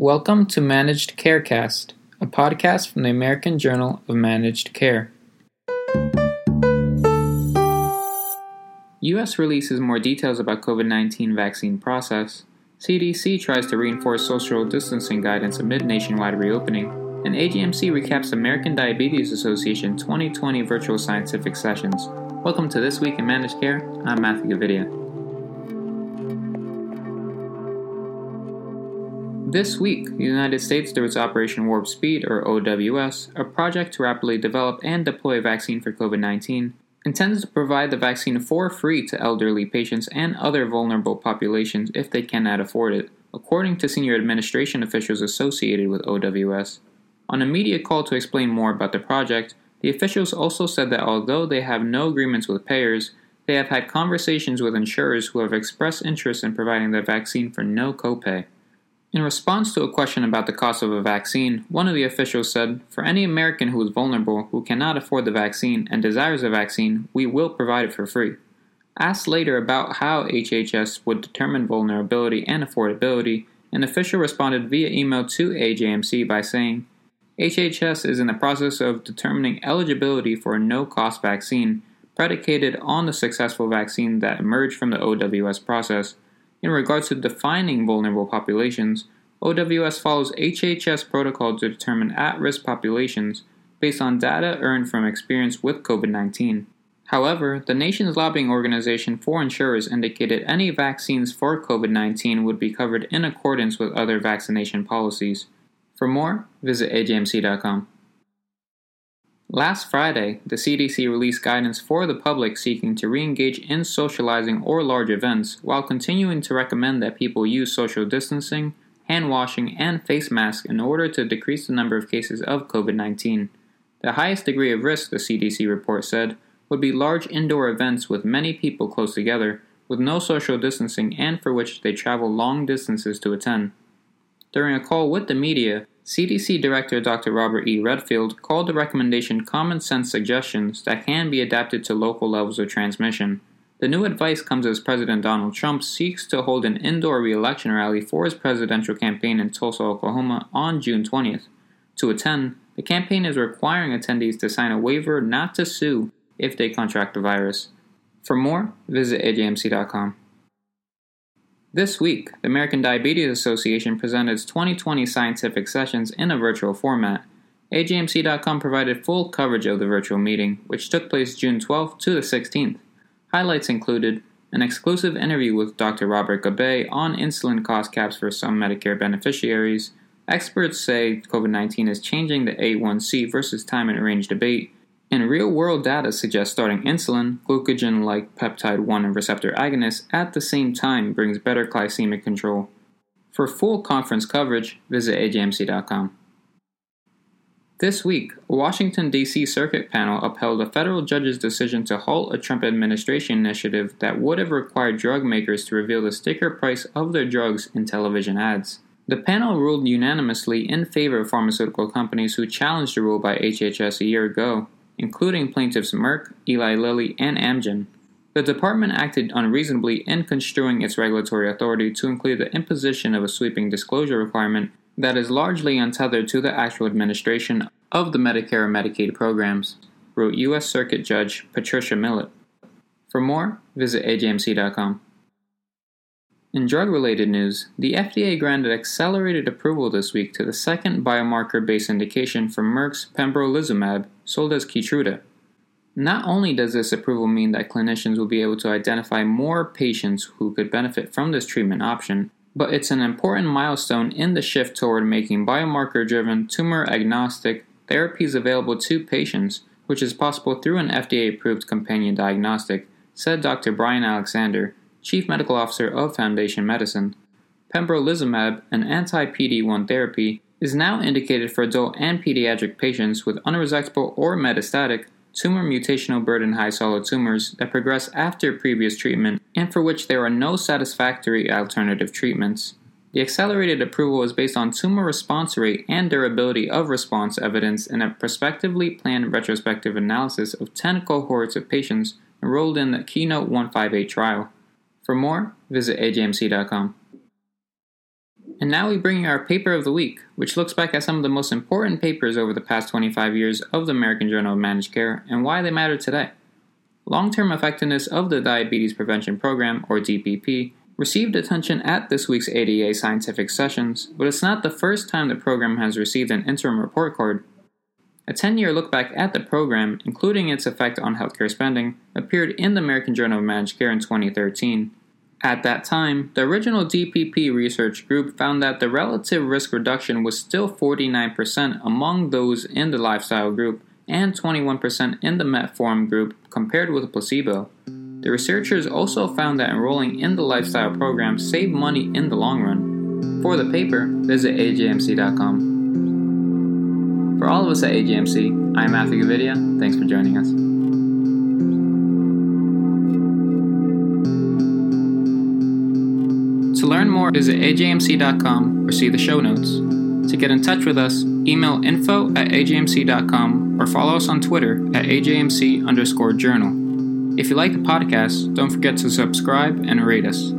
Welcome to Managed Carecast, a podcast from the American Journal of Managed Care. U.S. releases more details about COVID 19 vaccine process. CDC tries to reinforce social distancing guidance amid nationwide reopening. And AJMC recaps American Diabetes Association 2020 virtual scientific sessions. Welcome to This Week in Managed Care. I'm Matthew Gavidia. This week, the United States, through its Operation Warp Speed, or OWS, a project to rapidly develop and deploy a vaccine for COVID 19, intends to provide the vaccine for free to elderly patients and other vulnerable populations if they cannot afford it, according to senior administration officials associated with OWS. On a media call to explain more about the project, the officials also said that although they have no agreements with payers, they have had conversations with insurers who have expressed interest in providing the vaccine for no copay. In response to a question about the cost of a vaccine, one of the officials said, For any American who is vulnerable, who cannot afford the vaccine, and desires a vaccine, we will provide it for free. Asked later about how HHS would determine vulnerability and affordability, an official responded via email to AJMC by saying, HHS is in the process of determining eligibility for a no cost vaccine predicated on the successful vaccine that emerged from the OWS process. In regards to defining vulnerable populations, OWS follows HHS protocol to determine at risk populations based on data earned from experience with COVID 19. However, the nation's lobbying organization for insurers indicated any vaccines for COVID 19 would be covered in accordance with other vaccination policies. For more, visit ajmc.com. Last Friday, the CDC released guidance for the public seeking to re engage in socializing or large events while continuing to recommend that people use social distancing, hand washing, and face masks in order to decrease the number of cases of COVID 19. The highest degree of risk, the CDC report said, would be large indoor events with many people close together, with no social distancing and for which they travel long distances to attend. During a call with the media, CDC Director Dr. Robert E. Redfield called the recommendation common sense suggestions that can be adapted to local levels of transmission. The new advice comes as President Donald Trump seeks to hold an indoor re election rally for his presidential campaign in Tulsa, Oklahoma on June 20th. To attend, the campaign is requiring attendees to sign a waiver not to sue if they contract the virus. For more, visit ajmc.com. This week, the American Diabetes Association presented its 2020 scientific sessions in a virtual format. AJMC.com provided full coverage of the virtual meeting, which took place June 12th to the 16th. Highlights included an exclusive interview with Dr. Robert Gabbay on insulin cost caps for some Medicare beneficiaries. Experts say COVID 19 is changing the A1C versus time and range debate, and real world data suggests starting insulin, glucagon like peptide 1 and receptor agonists, at the same time brings better glycemic control. For full conference coverage, visit ajmc.com. This week, a Washington, D.C. circuit panel upheld a federal judge's decision to halt a Trump administration initiative that would have required drug makers to reveal the sticker price of their drugs in television ads. The panel ruled unanimously in favor of pharmaceutical companies who challenged the rule by HHS a year ago including plaintiffs Merck, Eli Lilly, and Amgen. The department acted unreasonably in construing its regulatory authority to include the imposition of a sweeping disclosure requirement that is largely untethered to the actual administration of the Medicare and Medicaid programs, wrote U.S. Circuit Judge Patricia Millett. For more, visit ajmc.com. In drug related news, the FDA granted accelerated approval this week to the second biomarker based indication for Merck's pembrolizumab, sold does Keytruda. Not only does this approval mean that clinicians will be able to identify more patients who could benefit from this treatment option, but it's an important milestone in the shift toward making biomarker driven, tumor agnostic therapies available to patients, which is possible through an FDA approved companion diagnostic, said Dr. Brian Alexander Chief Medical Officer of Foundation Medicine. Pembrolizumab, an anti PD 1 therapy, is now indicated for adult and pediatric patients with unresectable or metastatic tumor mutational burden high solid tumors that progress after previous treatment and for which there are no satisfactory alternative treatments. The accelerated approval is based on tumor response rate and durability of response evidence in a prospectively planned retrospective analysis of 10 cohorts of patients enrolled in the Keynote 158 trial. For more, visit ajmc.com. And now we bring you our paper of the week, which looks back at some of the most important papers over the past 25 years of the American Journal of Managed Care and why they matter today. Long term effectiveness of the Diabetes Prevention Program, or DPP, received attention at this week's ADA scientific sessions, but it's not the first time the program has received an interim report card. A 10 year look back at the program, including its effect on healthcare spending, appeared in the American Journal of Managed Care in 2013. At that time, the original DPP research group found that the relative risk reduction was still 49% among those in the lifestyle group and 21% in the metformin group compared with a placebo. The researchers also found that enrolling in the lifestyle program saved money in the long run. For the paper, visit ajmc.com. For all of us at AJMC, I'm Matthew Gavidia. Thanks for joining us. To learn more, visit ajmc.com or see the show notes. To get in touch with us, email info at ajmc.com or follow us on Twitter at ajmc underscore journal. If you like the podcast, don't forget to subscribe and rate us.